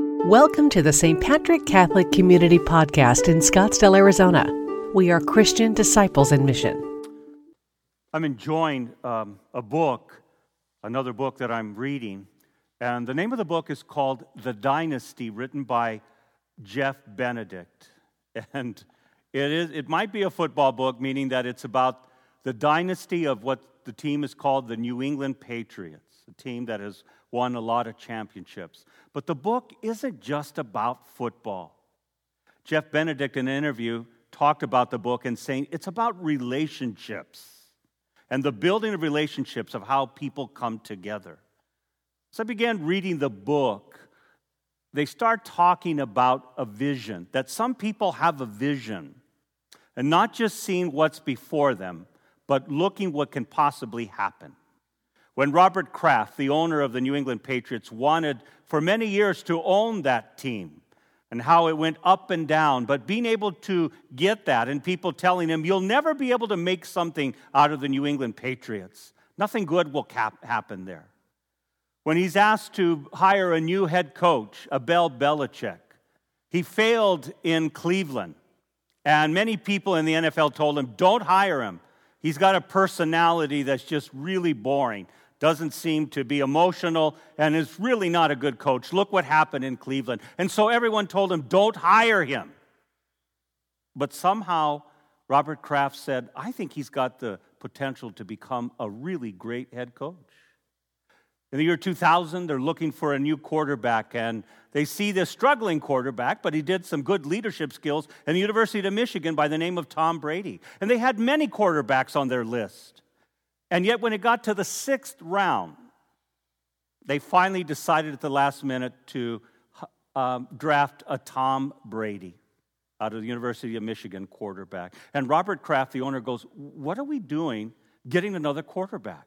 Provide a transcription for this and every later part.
Welcome to the St. Patrick Catholic Community Podcast in Scottsdale, Arizona. We are Christian disciples in mission. I'm enjoying um, a book, another book that I'm reading, and the name of the book is called The Dynasty, written by Jeff Benedict. And it, is, it might be a football book, meaning that it's about the dynasty of what the team is called the New England Patriots, a team that has won a lot of championships. But the book isn't just about football. Jeff Benedict, in an interview, talked about the book and saying it's about relationships and the building of relationships of how people come together. So I began reading the book. They start talking about a vision, that some people have a vision, and not just seeing what's before them, but looking what can possibly happen. When Robert Kraft, the owner of the New England Patriots, wanted for many years to own that team and how it went up and down, but being able to get that and people telling him, you'll never be able to make something out of the New England Patriots. Nothing good will cap- happen there. When he's asked to hire a new head coach, a Bill Belichick, he failed in Cleveland. And many people in the NFL told him, don't hire him. He's got a personality that's just really boring doesn't seem to be emotional, and is really not a good coach. Look what happened in Cleveland. And so everyone told him, don't hire him. But somehow, Robert Kraft said, I think he's got the potential to become a really great head coach. In the year 2000, they're looking for a new quarterback, and they see this struggling quarterback, but he did some good leadership skills in the University of Michigan by the name of Tom Brady. And they had many quarterbacks on their list. And yet, when it got to the sixth round, they finally decided at the last minute to um, draft a Tom Brady out of the University of Michigan quarterback. And Robert Kraft, the owner, goes, What are we doing getting another quarterback?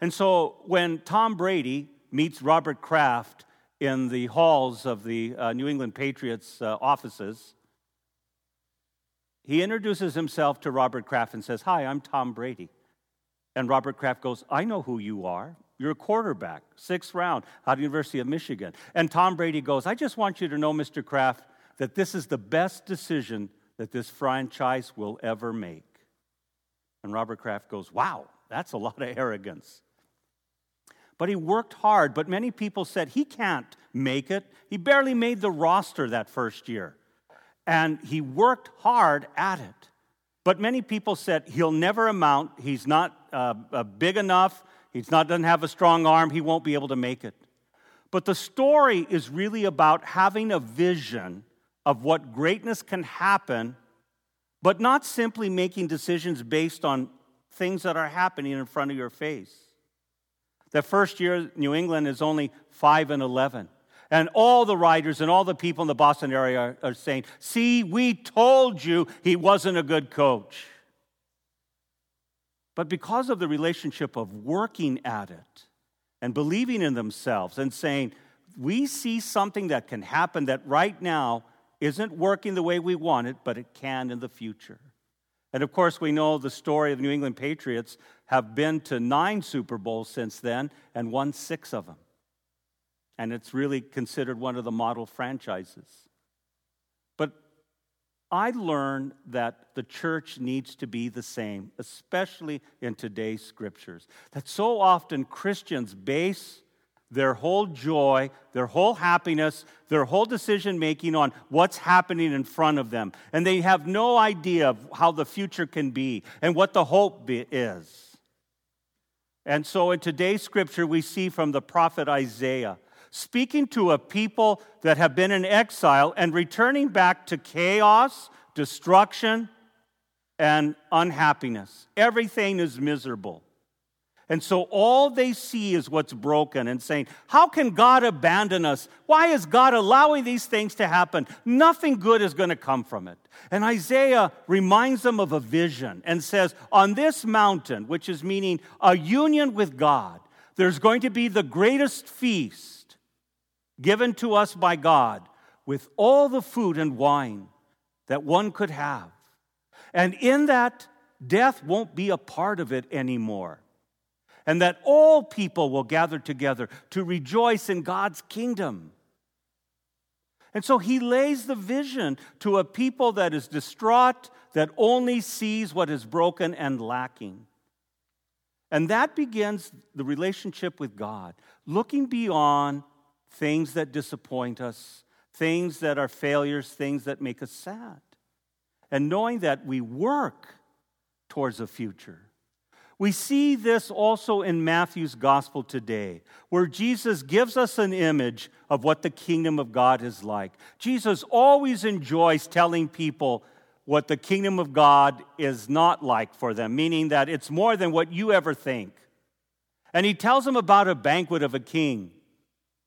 And so when Tom Brady meets Robert Kraft in the halls of the uh, New England Patriots uh, offices, he introduces himself to Robert Kraft and says, Hi, I'm Tom Brady. And Robert Kraft goes, I know who you are. You're a quarterback, sixth round out of University of Michigan. And Tom Brady goes, I just want you to know, Mr. Kraft, that this is the best decision that this franchise will ever make. And Robert Kraft goes, Wow, that's a lot of arrogance. But he worked hard, but many people said he can't make it. He barely made the roster that first year. And he worked hard at it. But many people said he'll never amount. He's not uh, uh, big enough. Not doesn't have a strong arm. He won't be able to make it. But the story is really about having a vision of what greatness can happen, but not simply making decisions based on things that are happening in front of your face. The first year, New England is only 5 and 11. And all the writers and all the people in the Boston area are, are saying, See, we told you he wasn't a good coach. But because of the relationship of working at it and believing in themselves and saying, we see something that can happen that right now isn't working the way we want it, but it can in the future. And of course, we know the story of New England Patriots have been to nine Super Bowls since then and won six of them and it's really considered one of the model franchises. But I learned that the church needs to be the same, especially in today's scriptures. That so often Christians base their whole joy, their whole happiness, their whole decision making on what's happening in front of them. And they have no idea of how the future can be and what the hope is. And so in today's scripture, we see from the prophet Isaiah speaking to a people that have been in exile and returning back to chaos, destruction, and unhappiness. Everything is miserable. And so all they see is what's broken and saying, How can God abandon us? Why is God allowing these things to happen? Nothing good is going to come from it. And Isaiah reminds them of a vision and says, On this mountain, which is meaning a union with God, there's going to be the greatest feast given to us by God with all the food and wine that one could have. And in that, death won't be a part of it anymore. And that all people will gather together to rejoice in God's kingdom. And so he lays the vision to a people that is distraught, that only sees what is broken and lacking. And that begins the relationship with God, looking beyond things that disappoint us, things that are failures, things that make us sad, and knowing that we work towards a future. We see this also in Matthew's gospel today, where Jesus gives us an image of what the kingdom of God is like. Jesus always enjoys telling people what the kingdom of God is not like for them, meaning that it's more than what you ever think. And he tells them about a banquet of a king.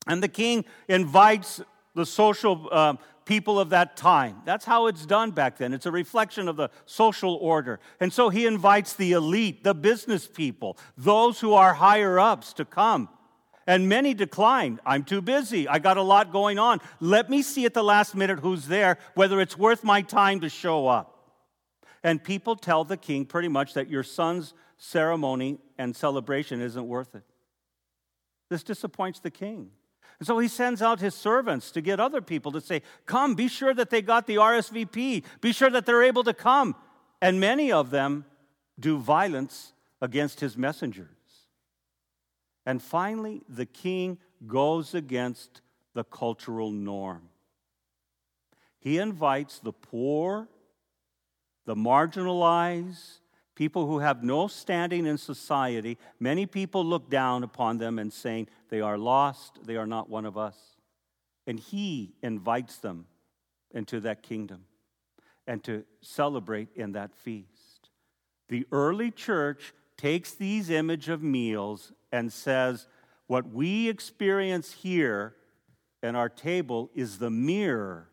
And the king invites the social uh, people of that time. That's how it's done back then. It's a reflection of the social order. And so he invites the elite, the business people, those who are higher ups to come. And many declined. I'm too busy. I got a lot going on. Let me see at the last minute who's there, whether it's worth my time to show up. And people tell the king pretty much that your son's ceremony and celebration isn't worth it. This disappoints the king. And so he sends out his servants to get other people to say, Come, be sure that they got the RSVP, be sure that they're able to come. And many of them do violence against his messengers. And finally, the king goes against the cultural norm. He invites the poor, the marginalized, people who have no standing in society. Many people look down upon them and saying, they are lost, they are not one of us. And he invites them into that kingdom and to celebrate in that feast. The early church takes these image of meals and says, what we experience here in our table is the mirror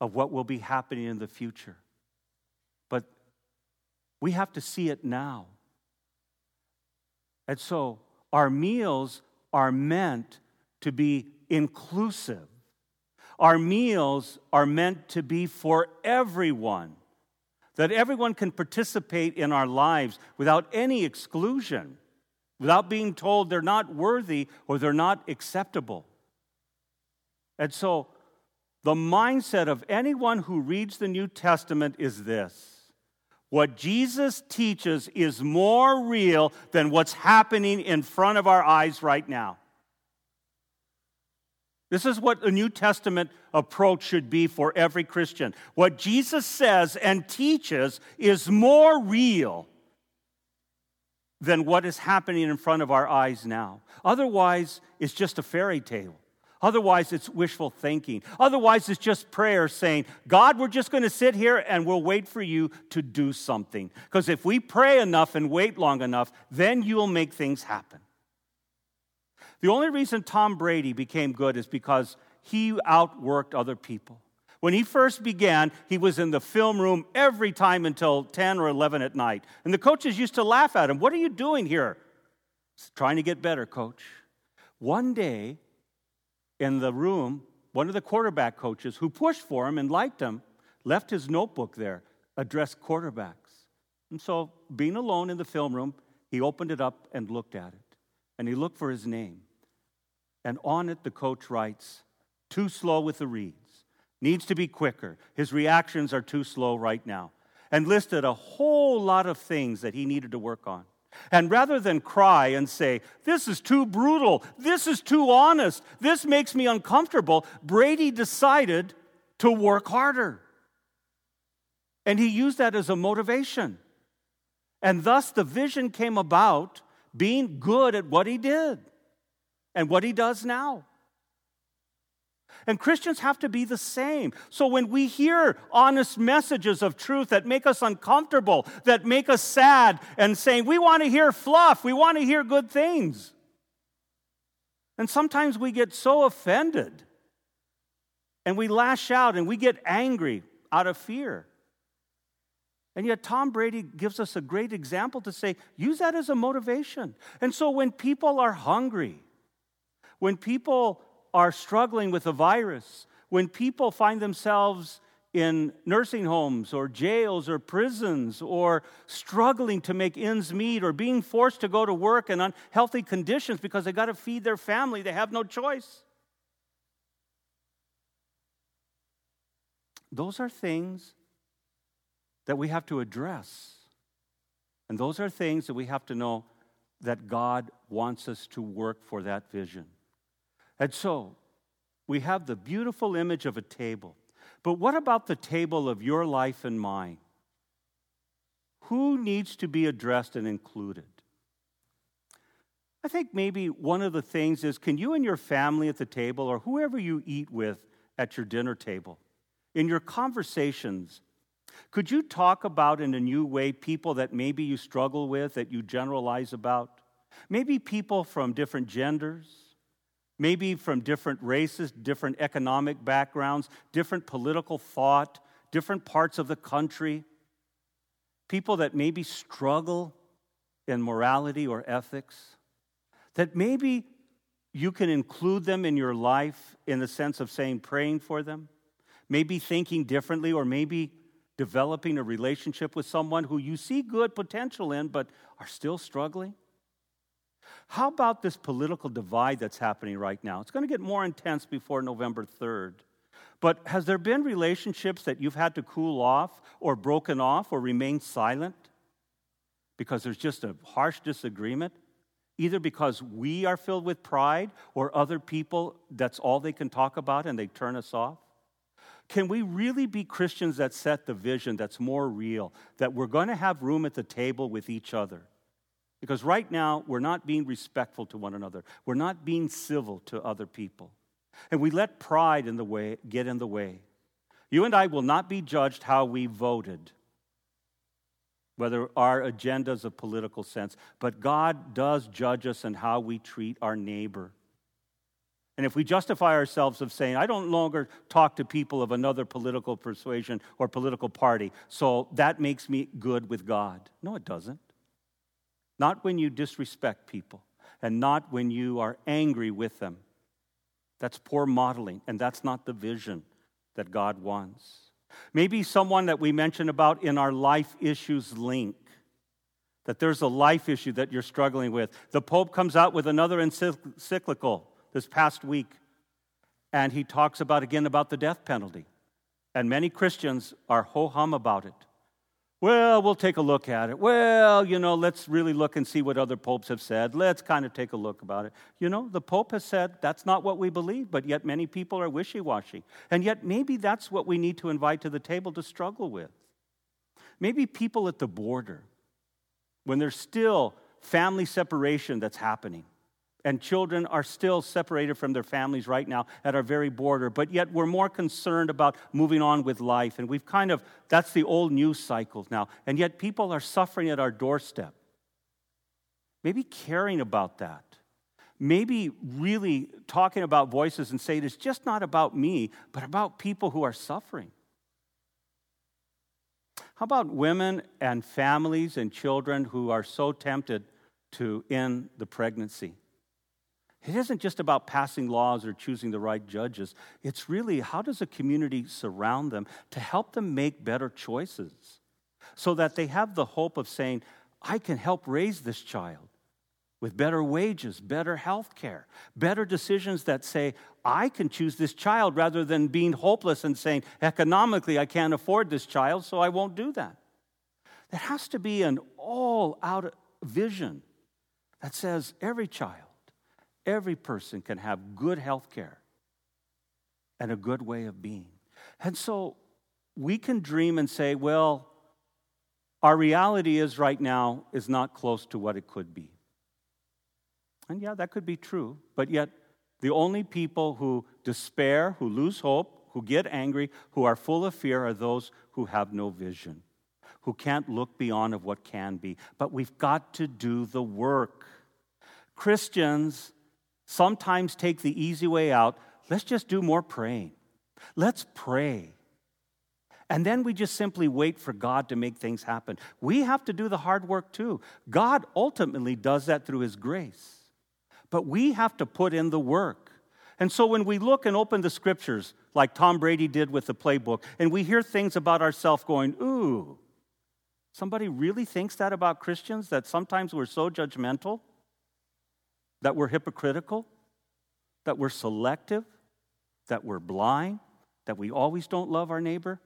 of what will be happening in the future. We have to see it now. And so our meals are meant to be inclusive. Our meals are meant to be for everyone, that everyone can participate in our lives without any exclusion, without being told they're not worthy or they're not acceptable. And so, the mindset of anyone who reads the New Testament is this what Jesus teaches is more real than what's happening in front of our eyes right now. This is what the New Testament approach should be for every Christian. What Jesus says and teaches is more real than what is happening in front of our eyes now. Otherwise, it's just a fairy tale. Otherwise, it's wishful thinking. Otherwise, it's just prayer saying, God, we're just going to sit here and we'll wait for you to do something. Because if we pray enough and wait long enough, then you'll make things happen. The only reason Tom Brady became good is because he outworked other people. When he first began, he was in the film room every time until 10 or 11 at night. And the coaches used to laugh at him. What are you doing here? Trying to get better, coach. One day, in the room, one of the quarterback coaches who pushed for him and liked him left his notebook there, addressed quarterbacks. And so, being alone in the film room, he opened it up and looked at it. And he looked for his name. And on it, the coach writes, Too slow with the reads, needs to be quicker. His reactions are too slow right now. And listed a whole lot of things that he needed to work on. And rather than cry and say, This is too brutal, this is too honest, this makes me uncomfortable, Brady decided to work harder. And he used that as a motivation. And thus the vision came about being good at what he did and what he does now. And Christians have to be the same. So when we hear honest messages of truth that make us uncomfortable, that make us sad, and saying, we want to hear fluff, we want to hear good things. And sometimes we get so offended and we lash out and we get angry out of fear. And yet, Tom Brady gives us a great example to say, use that as a motivation. And so, when people are hungry, when people are struggling with a virus, when people find themselves in nursing homes or jails or prisons or struggling to make ends meet or being forced to go to work in unhealthy conditions because they got to feed their family, they have no choice. those are things that we have to address. And those are things that we have to know that God wants us to work for that vision. And so, we have the beautiful image of a table. But what about the table of your life and mine? Who needs to be addressed and included? I think maybe one of the things is can you and your family at the table, or whoever you eat with at your dinner table, in your conversations, could you talk about in a new way people that maybe you struggle with, that you generalize about? Maybe people from different genders, maybe from different races, different economic backgrounds, different political thought, different parts of the country, people that maybe struggle in morality or ethics, that maybe you can include them in your life in the sense of saying, praying for them, maybe thinking differently, or maybe developing a relationship with someone who you see good potential in but are still struggling? How about this political divide that's happening right now? It's going to get more intense before November 3rd. But has there been relationships that you've had to cool off or broken off or remain silent because there's just a harsh disagreement? Either because we are filled with pride or other people, that's all they can talk about and they turn us off? Can we really be Christians that set the vision that's more real, that we're going to have room at the table with each other? Because right now, we're not being respectful to one another, we're not being civil to other people. And we let pride in the way, get in the way. You and I will not be judged how we voted, whether our agendas of political sense, but God does judge us in how we treat our neighbor. And if we justify ourselves of saying, I don't longer talk to people of another political persuasion or political party, so that makes me good with God. No, it doesn't. Not when you disrespect people, and not when you are angry with them. That's poor modeling, and that's not the vision that God wants. Maybe someone that we mentioned about in our life issues link, that there's a life issue that you're struggling with. The Pope comes out with another encyclical this past week, and he talks about again about the death penalty. And many Christians are ho hum about it. Well, we'll take a look at it. Well, you know, let's really look and see what other popes have said. Let's kind of take a look about it. You know, the pope has said that's not what we believe, but yet many people are wishy washy. And yet, maybe that's what we need to invite to the table to struggle with. Maybe people at the border, when there's still family separation that's happening, and children are still separated from their families right now at our very border, but yet we're more concerned about moving on with life. And we've kind of, that's the old news cycles now. And yet people are suffering at our doorstep. Maybe caring about that. Maybe really talking about voices and saying it's just not about me, but about people who are suffering. How about women and families and children who are so tempted to end the pregnancy? It isn't just about passing laws or choosing the right judges. It's really how does a community surround them to help them make better choices so that they have the hope of saying, I can help raise this child with better wages, better health care, better decisions that say, I can choose this child rather than being hopeless and saying, economically, I can't afford this child, so I won't do that. There has to be an all out vision that says every child Every person can have good health care and a good way of being. And so we can dream and say, well, our reality is right now is not close to what it could be. And yeah, that could be true, but yet the only people who despair, who lose hope, who get angry, who are full of fear are those who have no vision, who can't look beyond of what can be. But we've got to do the work. Christians sometimes take the easy way out. Let's just do more praying. Let's pray. And then we just simply wait for God to make things happen. We have to do the hard work too. God ultimately does that through His grace. But we have to put in the work. And so when we look and open the scriptures, like Tom Brady did with the playbook, and we hear things about ourselves going, ooh, somebody really thinks that about Christians, that sometimes we're so judgmental? That we're hypocritical, that we're selective, that we're blind, that we always don't love our neighbor?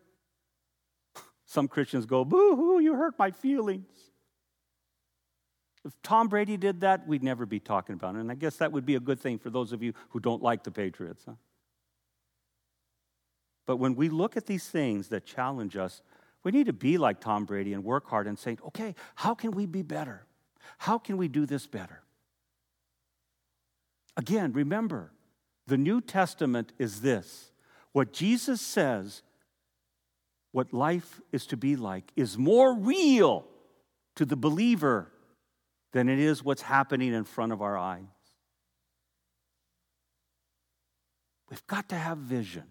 Some Christians go, boo hoo, you hurt my feelings. If Tom Brady did that, we'd never be talking about it. And I guess that would be a good thing for those of you who don't like the Patriots. Huh? But when we look at these things that challenge us, we need to be like Tom Brady and work hard and say, okay, how can we be better? How can we do this better? Again, remember, the New Testament is this what Jesus says, what life is to be like, is more real to the believer than it is what's happening in front of our eyes. We've got to have vision.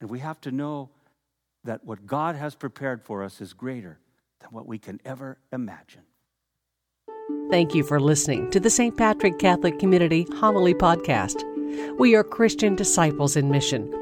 And we have to know that what God has prepared for us is greater than what we can ever imagine. Thank you for listening to the St. Patrick Catholic Community Homily Podcast. We are Christian disciples in mission